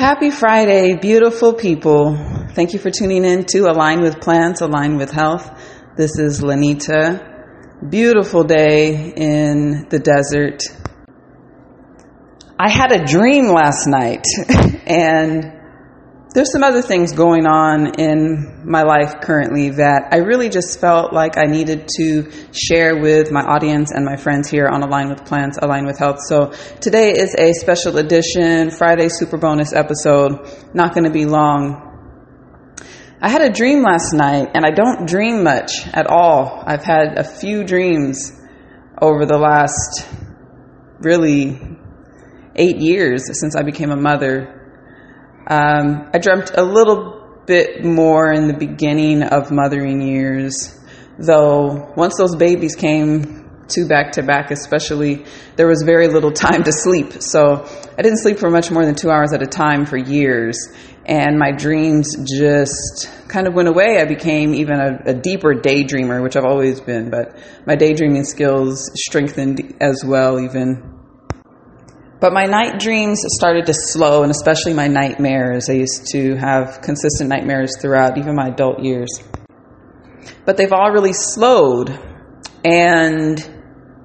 Happy Friday, beautiful people. Thank you for tuning in to Align with Plants, Align with Health. This is Lanita. Beautiful day in the desert. I had a dream last night and there's some other things going on in my life currently that I really just felt like I needed to share with my audience and my friends here on Align with Plants, Align with Health. So today is a special edition Friday super bonus episode. Not going to be long. I had a dream last night and I don't dream much at all. I've had a few dreams over the last really eight years since I became a mother um, I dreamt a little bit more in the beginning of mothering years, though once those babies came two back to back, especially, there was very little time to sleep. So I didn't sleep for much more than two hours at a time for years. And my dreams just kind of went away. I became even a, a deeper daydreamer, which I've always been, but my daydreaming skills strengthened as well, even but my night dreams started to slow, and especially my nightmares. I used to have consistent nightmares throughout even my adult years. But they've all really slowed. And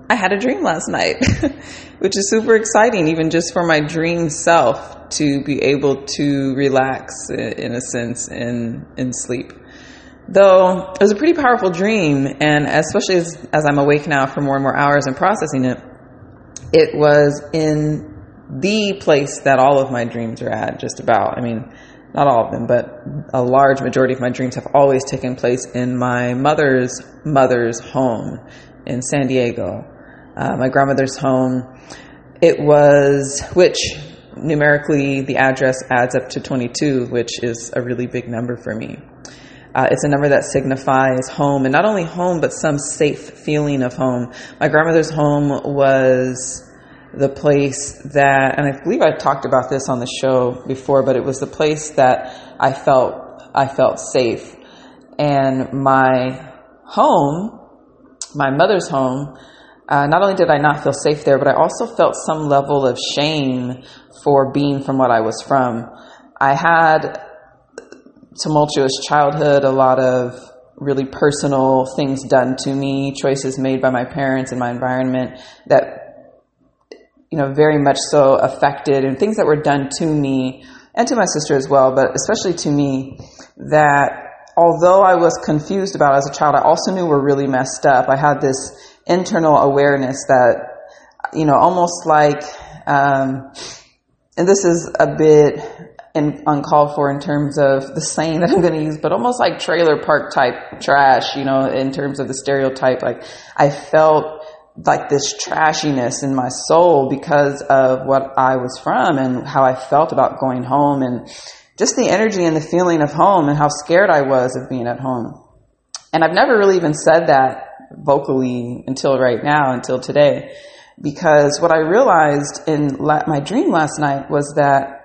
I had a dream last night, which is super exciting, even just for my dream self to be able to relax in a sense in, in sleep. Though it was a pretty powerful dream, and especially as, as I'm awake now for more and more hours and processing it, it was in the place that all of my dreams are at, just about. I mean, not all of them, but a large majority of my dreams have always taken place in my mother's mother's home in San Diego. Uh, my grandmother's home. It was, which numerically the address adds up to 22, which is a really big number for me. Uh, it's a number that signifies home, and not only home, but some safe feeling of home. My grandmother's home was the place that, and I believe I've talked about this on the show before, but it was the place that I felt I felt safe, and my home, my mother's home. Uh, not only did I not feel safe there, but I also felt some level of shame for being from what I was from. I had tumultuous childhood, a lot of really personal things done to me, choices made by my parents and my environment that you know, very much so affected and things that were done to me and to my sister as well, but especially to me that although I was confused about as a child, I also knew were really messed up. I had this internal awareness that, you know, almost like, um, and this is a bit in, uncalled for in terms of the saying that I'm going to use, but almost like trailer park type trash, you know, in terms of the stereotype. Like I felt like this trashiness in my soul because of what I was from and how I felt about going home and just the energy and the feeling of home and how scared I was of being at home. And I've never really even said that vocally until right now, until today, because what I realized in my dream last night was that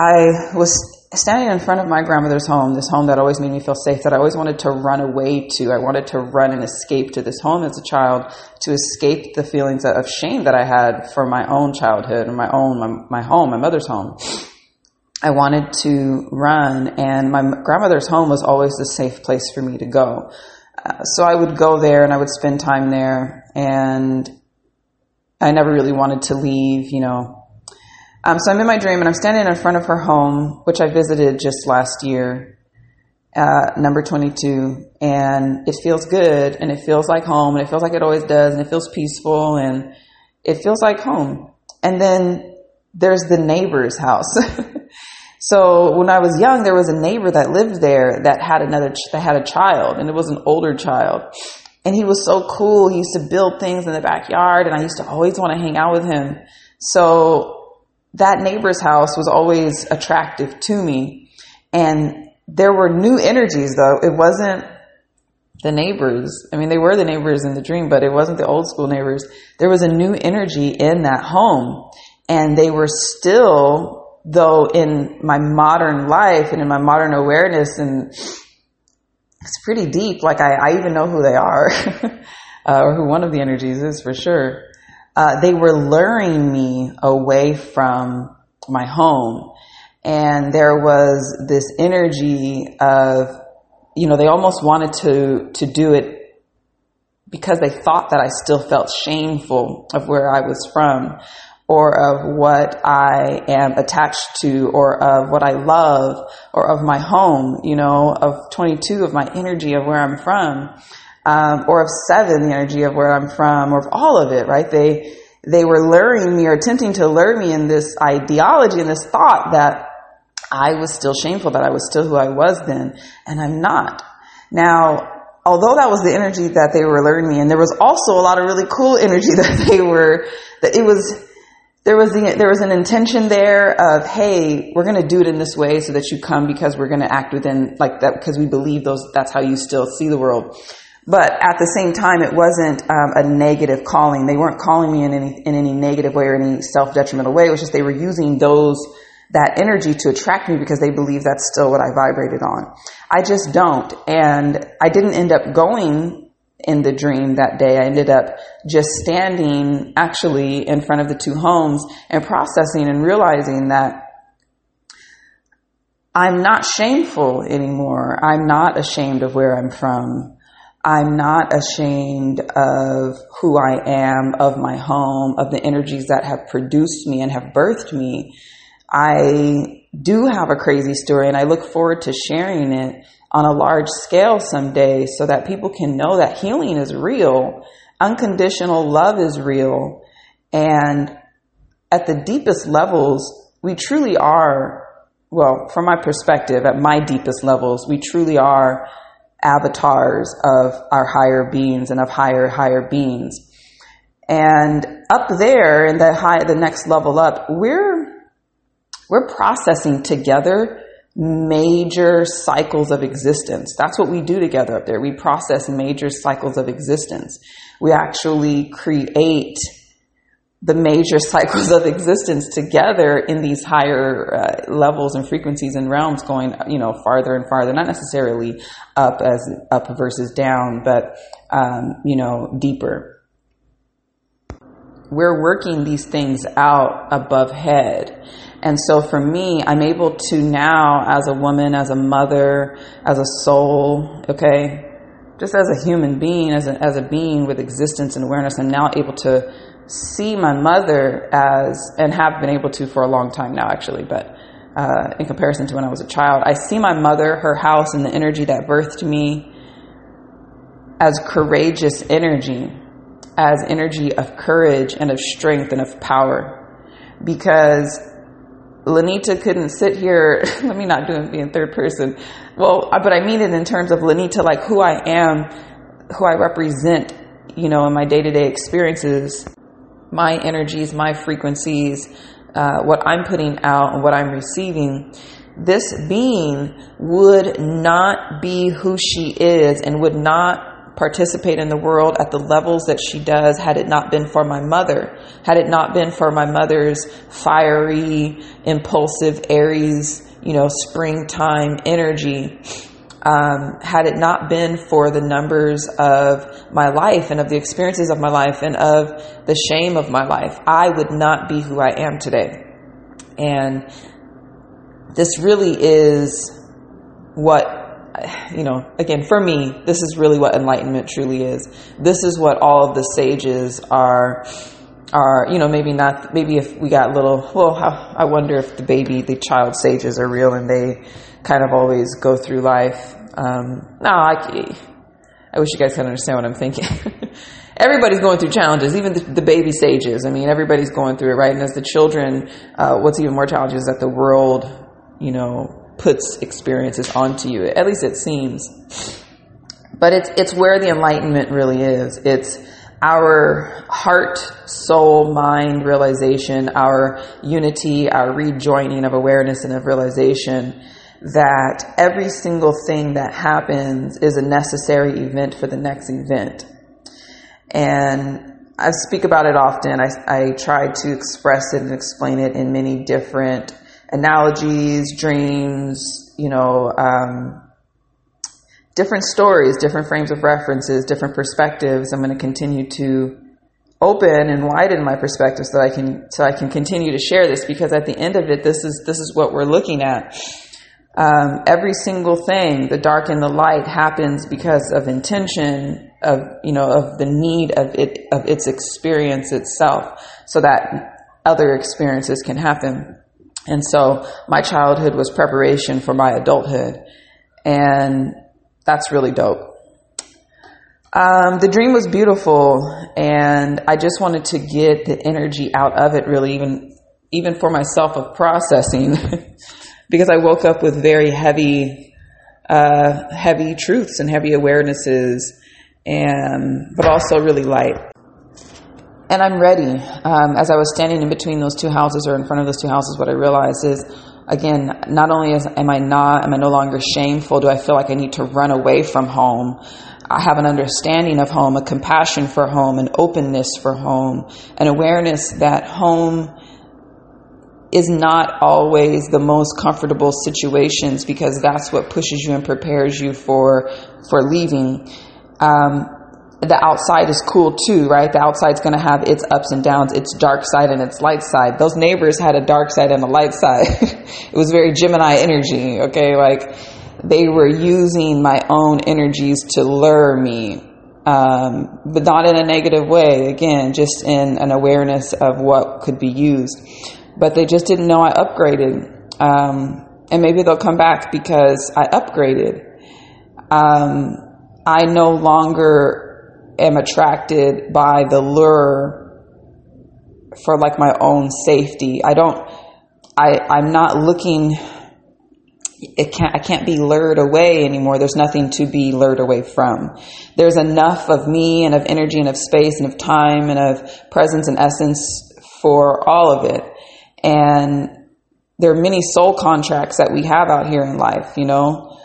I was standing in front of my grandmother's home, this home that always made me feel safe, that I always wanted to run away to. I wanted to run and escape to this home as a child to escape the feelings of shame that I had for my own childhood and my own, my, my home, my mother's home. I wanted to run and my grandmother's home was always the safe place for me to go. Uh, so I would go there and I would spend time there and I never really wanted to leave, you know, um, so I'm in my dream and I'm standing in front of her home, which I visited just last year, uh, number 22, and it feels good and it feels like home and it feels like it always does and it feels peaceful and it feels like home. And then there's the neighbor's house. so when I was young, there was a neighbor that lived there that had another, that had a child and it was an older child. And he was so cool. He used to build things in the backyard and I used to always want to hang out with him. So that neighbor's house was always attractive to me. And there were new energies though. It wasn't the neighbors. I mean, they were the neighbors in the dream, but it wasn't the old school neighbors. There was a new energy in that home. And they were still, though in my modern life and in my modern awareness and it's pretty deep. Like I, I even know who they are, uh, or who one of the energies is for sure uh, they were luring me away from my home. And there was this energy of, you know, they almost wanted to, to do it because they thought that I still felt shameful of where I was from or of what I am attached to or of what I love or of my home, you know, of 22 of my energy of where I'm from, um, or of seven, the energy of where I'm from or of all of it, right? They, they were luring me or attempting to lure me in this ideology and this thought that I was still shameful, that I was still who I was then, and I'm not. Now, although that was the energy that they were luring me, and there was also a lot of really cool energy that they were, that it was, there was the, there was an intention there of, hey, we're going to do it in this way so that you come because we're going to act within like that because we believe those, that's how you still see the world. But at the same time, it wasn't um, a negative calling. They weren't calling me in any in any negative way or any self detrimental way. It was just they were using those that energy to attract me because they believe that's still what I vibrated on. I just don't, and I didn't end up going in the dream that day. I ended up just standing actually in front of the two homes and processing and realizing that I'm not shameful anymore. I'm not ashamed of where I'm from. I'm not ashamed of who I am, of my home, of the energies that have produced me and have birthed me. I do have a crazy story and I look forward to sharing it on a large scale someday so that people can know that healing is real. Unconditional love is real. And at the deepest levels, we truly are, well, from my perspective, at my deepest levels, we truly are avatars of our higher beings and of higher, higher beings. And up there in the high, the next level up, we're, we're processing together major cycles of existence. That's what we do together up there. We process major cycles of existence. We actually create the major cycles of existence together in these higher uh, levels and frequencies and realms going you know farther and farther not necessarily up as up versus down but um, you know deeper. We're working these things out above head. And so for me i'm able to now as a woman as a mother as a soul okay just as a human being as a, as a being with existence and awareness i'm now able to see my mother as, and have been able to for a long time now, actually, but uh, in comparison to when I was a child, I see my mother, her house, and the energy that birthed me as courageous energy, as energy of courage and of strength and of power. Because Lanita couldn't sit here, let me not do it in third person. Well, but I mean it in terms of Lanita, like who I am, who I represent, you know, in my day to day experiences my energies, my frequencies, uh, what I'm putting out and what I'm receiving, this being would not be who she is and would not participate in the world at the levels that she does had it not been for my mother, had it not been for my mother's fiery, impulsive Aries, you know, springtime energy um, had it not been for the numbers of my life and of the experiences of my life and of the shame of my life, I would not be who I am today. And this really is what, you know, again, for me, this is really what enlightenment truly is. This is what all of the sages are are, you know, maybe not, maybe if we got little, well, I wonder if the baby, the child sages are real and they kind of always go through life. Um, no, I, I wish you guys could understand what I'm thinking. everybody's going through challenges, even the, the, baby stages. I mean, everybody's going through it, right? And as the children, uh, what's even more challenging is that the world, you know, puts experiences onto you. At least it seems. But it's it's where the enlightenment really is. It's our heart, soul, mind realization, our unity, our rejoining of awareness and of realization that every single thing that happens is a necessary event for the next event. And I speak about it often. I, I try to express it and explain it in many different analogies, dreams, you know, um, different stories, different frames of references, different perspectives. I'm going to continue to open and widen my perspective so that I can so I can continue to share this because at the end of it this is this is what we're looking at. Um, every single thing, the dark and the light, happens because of intention of you know of the need of it of its experience itself, so that other experiences can happen. And so my childhood was preparation for my adulthood, and that's really dope. Um, the dream was beautiful, and I just wanted to get the energy out of it. Really, even even for myself of processing, because I woke up with very heavy, uh, heavy truths and heavy awarenesses, and but also really light. And I'm ready. Um, as I was standing in between those two houses or in front of those two houses, what I realized is, again, not only is, am I not, am I no longer shameful, do I feel like I need to run away from home? I have an understanding of home, a compassion for home, an openness for home, an awareness that home is not always the most comfortable situations because that's what pushes you and prepares you for for leaving. Um, the outside is cool too, right? The outside's going to have its ups and downs, its dark side and its light side. Those neighbors had a dark side and a light side. it was very Gemini energy, okay? Like they were using my own energies to lure me, um, but not in a negative way. Again, just in an awareness of what could be used. But they just didn't know I upgraded. Um, and maybe they'll come back because I upgraded. Um, I no longer am attracted by the lure for like my own safety. I don't, I, I'm not looking it can't, I can't be lured away anymore. There's nothing to be lured away from. There's enough of me and of energy and of space and of time and of presence and essence for all of it. And there are many soul contracts that we have out here in life, you know.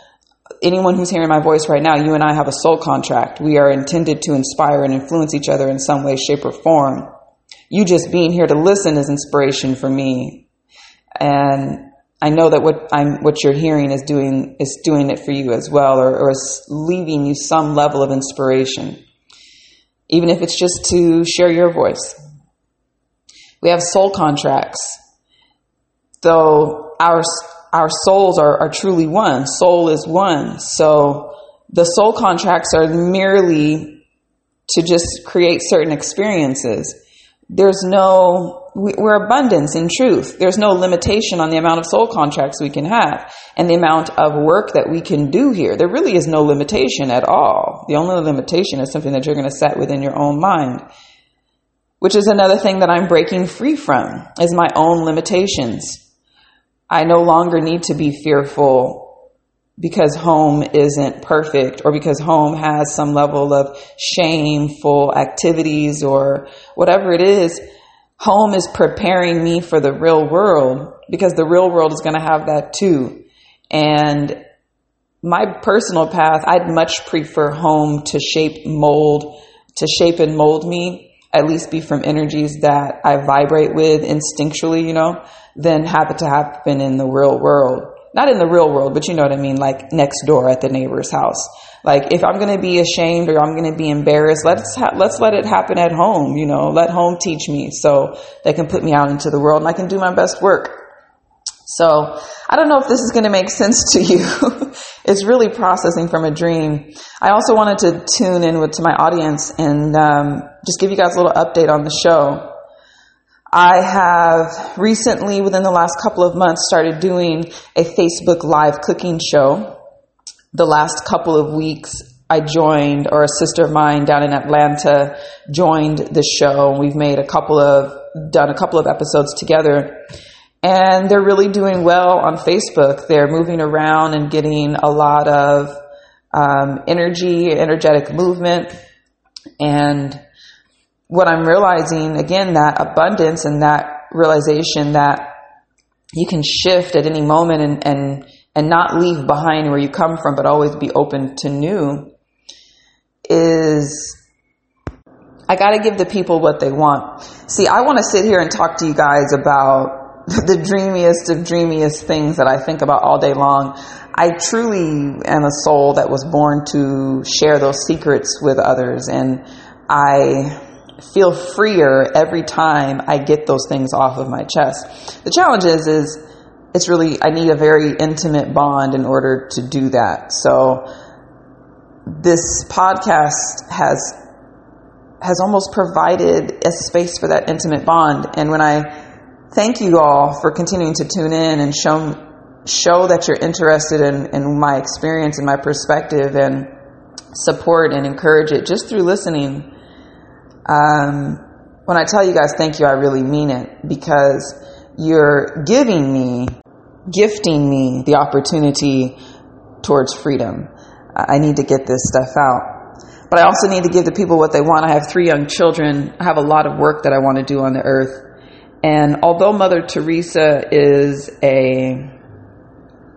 Anyone who's hearing my voice right now, you and I have a soul contract. We are intended to inspire and influence each other in some way, shape, or form. You just being here to listen is inspiration for me. And I know that what I'm, what you're hearing is doing, is doing it for you as well, or, or is leaving you some level of inspiration. Even if it's just to share your voice. We have soul contracts. Though our, our souls are, are truly one. Soul is one. So the soul contracts are merely to just create certain experiences. There's no we're abundance in truth. There's no limitation on the amount of soul contracts we can have and the amount of work that we can do here. There really is no limitation at all. The only limitation is something that you're going to set within your own mind, which is another thing that I'm breaking free from is my own limitations. I no longer need to be fearful because home isn't perfect or because home has some level of shameful activities or whatever it is home is preparing me for the real world because the real world is going to have that too. And my personal path, I'd much prefer home to shape, mold, to shape and mold me, at least be from energies that I vibrate with instinctually, you know, than have it to happen in the real world. Not in the real world, but you know what I mean, like next door at the neighbor's house. Like if I'm going to be ashamed or I'm going to be embarrassed, let's ha- let's let it happen at home. You know, let home teach me so they can put me out into the world and I can do my best work. So I don't know if this is going to make sense to you. it's really processing from a dream. I also wanted to tune in with to my audience and um, just give you guys a little update on the show. I have recently, within the last couple of months, started doing a Facebook Live cooking show the last couple of weeks, I joined, or a sister of mine down in Atlanta joined the show. We've made a couple of, done a couple of episodes together. And they're really doing well on Facebook. They're moving around and getting a lot of um, energy, energetic movement. And what I'm realizing, again, that abundance and that realization that you can shift at any moment and, and and not leave behind where you come from, but always be open to new is I got to give the people what they want. See, I want to sit here and talk to you guys about the dreamiest of dreamiest things that I think about all day long. I truly am a soul that was born to share those secrets with others and I feel freer every time I get those things off of my chest. The challenge is, is it's really, I need a very intimate bond in order to do that. So this podcast has, has almost provided a space for that intimate bond. And when I thank you all for continuing to tune in and show, show that you're interested in, in my experience and my perspective and support and encourage it just through listening. Um, when I tell you guys thank you, I really mean it because you're giving me, gifting me the opportunity towards freedom. I need to get this stuff out. But I also need to give the people what they want. I have three young children. I have a lot of work that I want to do on the earth. And although Mother Teresa is a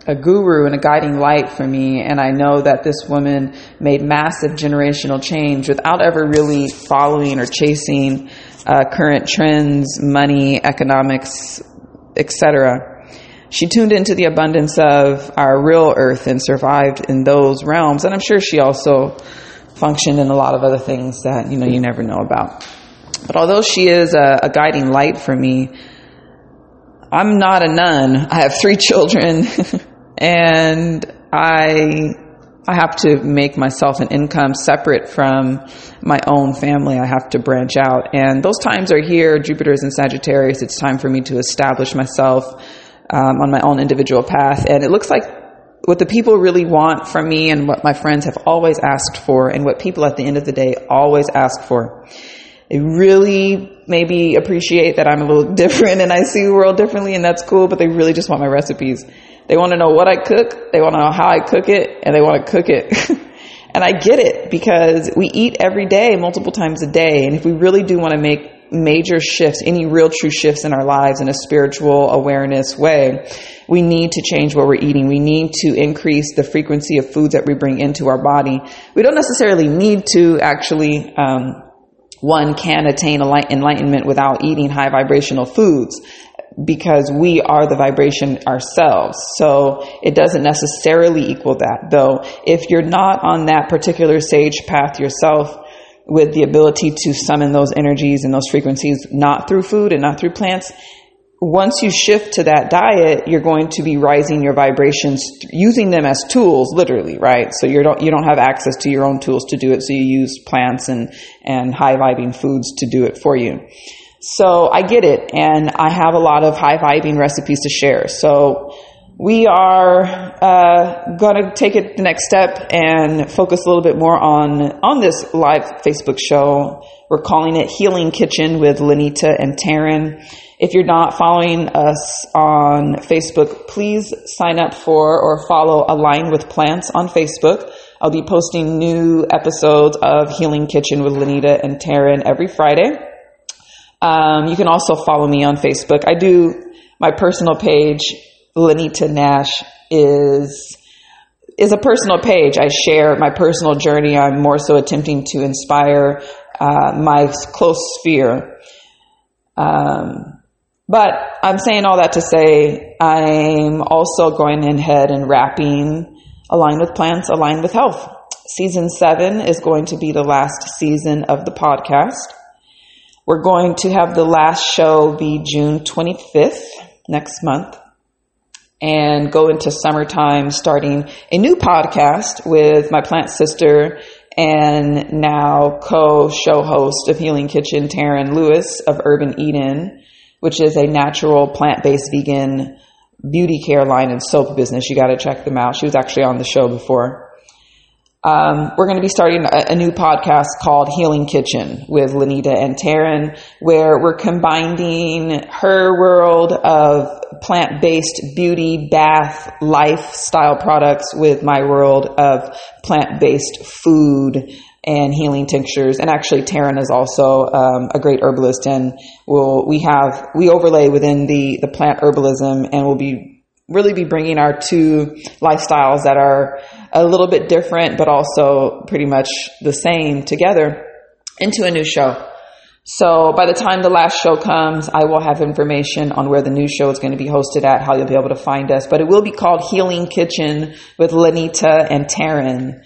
a guru and a guiding light for me. And I know that this woman made massive generational change without ever really following or chasing uh, current trends, money, economics, etc. She tuned into the abundance of our real earth and survived in those realms. And I'm sure she also functioned in a lot of other things that, you know, you never know about. But although she is a, a guiding light for me, I'm not a nun. I have three children. and I I have to make myself an income separate from my own family. I have to branch out, and those times are here. Jupiter's in Sagittarius. It's time for me to establish myself um, on my own individual path, and it looks like what the people really want from me, and what my friends have always asked for, and what people at the end of the day always ask for. They really maybe appreciate that I'm a little different and I see the world differently, and that's cool. But they really just want my recipes. They want to know what I cook. They want to know how I cook it and they want to cook it. and I get it because we eat every day, multiple times a day. And if we really do want to make major shifts, any real true shifts in our lives in a spiritual awareness way, we need to change what we're eating. We need to increase the frequency of foods that we bring into our body. We don't necessarily need to actually, um, one can attain enlightenment without eating high vibrational foods because we are the vibration ourselves. So it doesn't necessarily equal that. Though if you're not on that particular sage path yourself, with the ability to summon those energies and those frequencies, not through food and not through plants, once you shift to that diet, you're going to be rising your vibrations using them as tools, literally, right? So you don't you don't have access to your own tools to do it, so you use plants and and high vibing foods to do it for you. So I get it, and I have a lot of high vibing recipes to share. So we are uh, going to take it the next step and focus a little bit more on on this live Facebook show. We're calling it Healing Kitchen with Lenita and Taryn. If you're not following us on Facebook, please sign up for or follow Align with Plants on Facebook. I'll be posting new episodes of Healing Kitchen with Lenita and Taryn every Friday. Um, you can also follow me on Facebook. I do my personal page, Lenita Nash, is is a personal page. I share my personal journey. I'm more so attempting to inspire uh, my close sphere. Um, but I'm saying all that to say I'm also going ahead and wrapping Align with Plants, Align with Health. Season seven is going to be the last season of the podcast. We're going to have the last show be June 25th next month and go into summertime starting a new podcast with my plant sister and now co-show host of Healing Kitchen, Taryn Lewis of Urban Eden, which is a natural plant-based vegan beauty care line and soap business. You got to check them out. She was actually on the show before. Um, we're going to be starting a, a, new podcast called Healing Kitchen with Lenita and Taryn, where we're combining her world of plant-based beauty, bath, lifestyle products with my world of plant-based food and healing tinctures. And actually, Taryn is also um, a great herbalist, and we'll we have we overlay within the the plant herbalism, and we'll be really be bringing our two lifestyles that are a little bit different, but also pretty much the same together into a new show. So by the time the last show comes, I will have information on where the new show is going to be hosted at, how you'll be able to find us. But it will be called Healing Kitchen with Lenita and Taryn.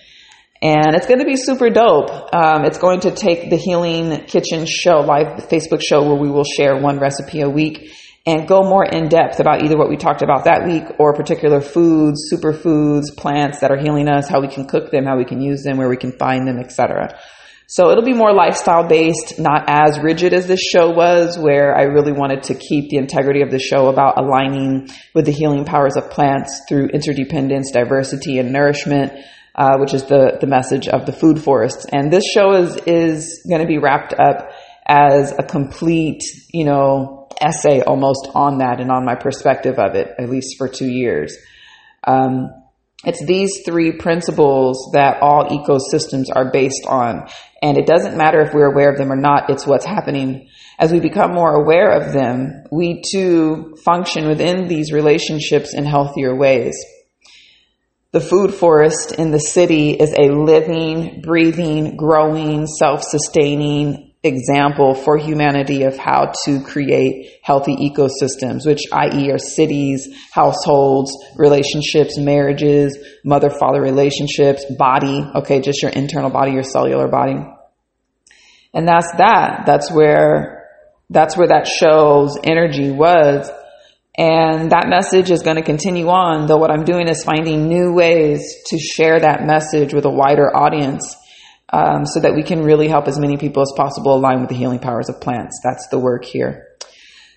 And it's going to be super dope. Um, it's going to take the Healing Kitchen show, live Facebook show, where we will share one recipe a week and go more in depth about either what we talked about that week or particular foods, superfoods, plants that are healing us, how we can cook them, how we can use them, where we can find them, etc. So it'll be more lifestyle based, not as rigid as this show was, where I really wanted to keep the integrity of the show about aligning with the healing powers of plants through interdependence, diversity, and nourishment, uh, which is the, the message of the food forests. And this show is, is going to be wrapped up as a complete, you know, essay almost on that and on my perspective of it, at least for two years. Um, it's these three principles that all ecosystems are based on. And it doesn't matter if we're aware of them or not, it's what's happening. As we become more aware of them, we too function within these relationships in healthier ways. The food forest in the city is a living, breathing, growing, self-sustaining, example for humanity of how to create healthy ecosystems, which i.e. are cities, households, relationships, marriages, mother-father relationships, body, okay, just your internal body, your cellular body. And that's that. That's where, that's where that show's energy was. And that message is going to continue on, though what I'm doing is finding new ways to share that message with a wider audience um, so that we can really help as many people as possible align with the healing powers of plants. That's the work here.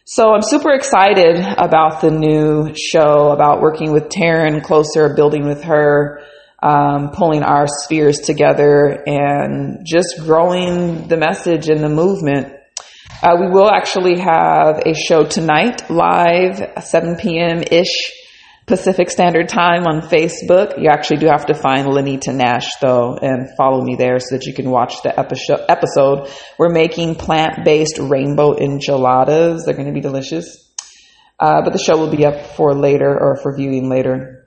So I'm super excited about the new show, about working with Taryn closer, building with her, um, pulling our spheres together and just growing the message and the movement. Uh, we will actually have a show tonight live, 7 p.m. ish Pacific Standard Time on Facebook. You actually do have to find Lenita Nash though and follow me there so that you can watch the episode. We're making plant-based rainbow enchiladas. They're going to be delicious. Uh, but the show will be up for later or for viewing later.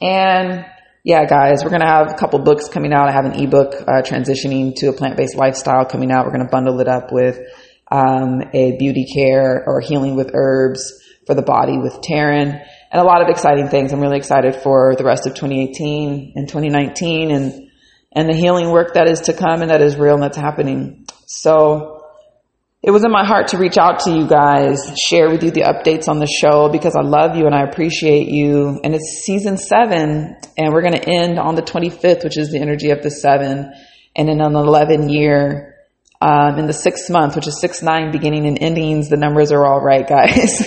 And yeah, guys, we're going to have a couple books coming out. I have an ebook uh, transitioning to a plant-based lifestyle coming out. We're going to bundle it up with um, a beauty care or healing with herbs for the body with Taryn and a lot of exciting things. I'm really excited for the rest of 2018 and 2019 and, and the healing work that is to come and that is real and that's happening. So it was in my heart to reach out to you guys, share with you the updates on the show because I love you and I appreciate you. And it's season seven and we're going to end on the 25th, which is the energy of the seven and in an 11 year um, in the sixth month, which is six nine beginning and endings, the numbers are all right, guys.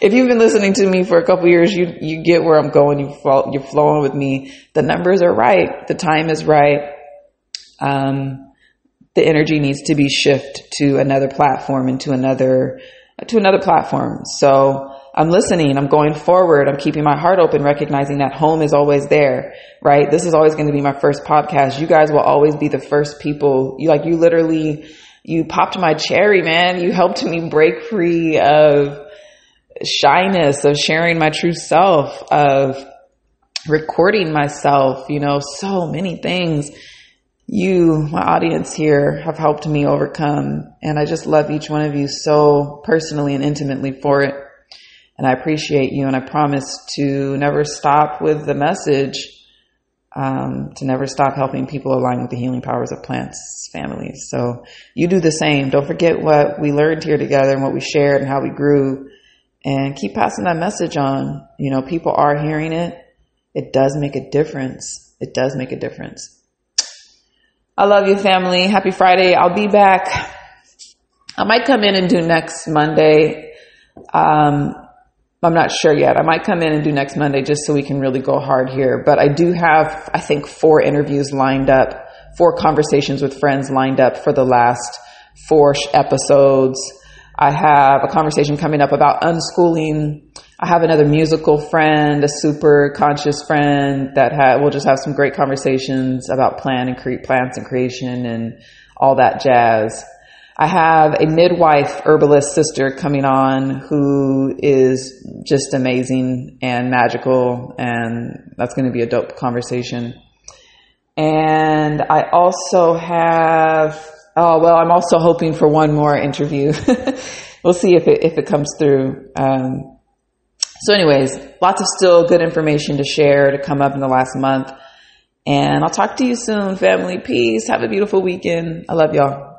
if you've been listening to me for a couple years, you you get where I'm going. You you're flowing with me. The numbers are right. The time is right. Um, the energy needs to be shift to another platform and to another to another platform. So I'm listening. I'm going forward. I'm keeping my heart open, recognizing that home is always there, right? This is always going to be my first podcast. You guys will always be the first people. You like, you literally, you popped my cherry, man. You helped me break free of shyness, of sharing my true self, of recording myself, you know, so many things you, my audience here, have helped me overcome. And I just love each one of you so personally and intimately for it. And I appreciate you and I promise to never stop with the message, um, to never stop helping people align with the healing powers of plants, families. So you do the same. Don't forget what we learned here together and what we shared and how we grew and keep passing that message on. You know, people are hearing it. It does make a difference. It does make a difference. I love you, family. Happy Friday. I'll be back. I might come in and do next Monday. Um, I'm not sure yet. I might come in and do next Monday just so we can really go hard here. But I do have, I think, four interviews lined up, four conversations with friends lined up for the last four episodes. I have a conversation coming up about unschooling. I have another musical friend, a super conscious friend that ha- we'll just have some great conversations about plan and create plants and creation and all that jazz. I have a midwife herbalist sister coming on who is just amazing and magical, and that's going to be a dope conversation. And I also have, oh, well, I'm also hoping for one more interview. we'll see if it, if it comes through. Um, so anyways, lots of still good information to share to come up in the last month. And I'll talk to you soon, family. Peace. Have a beautiful weekend. I love y'all.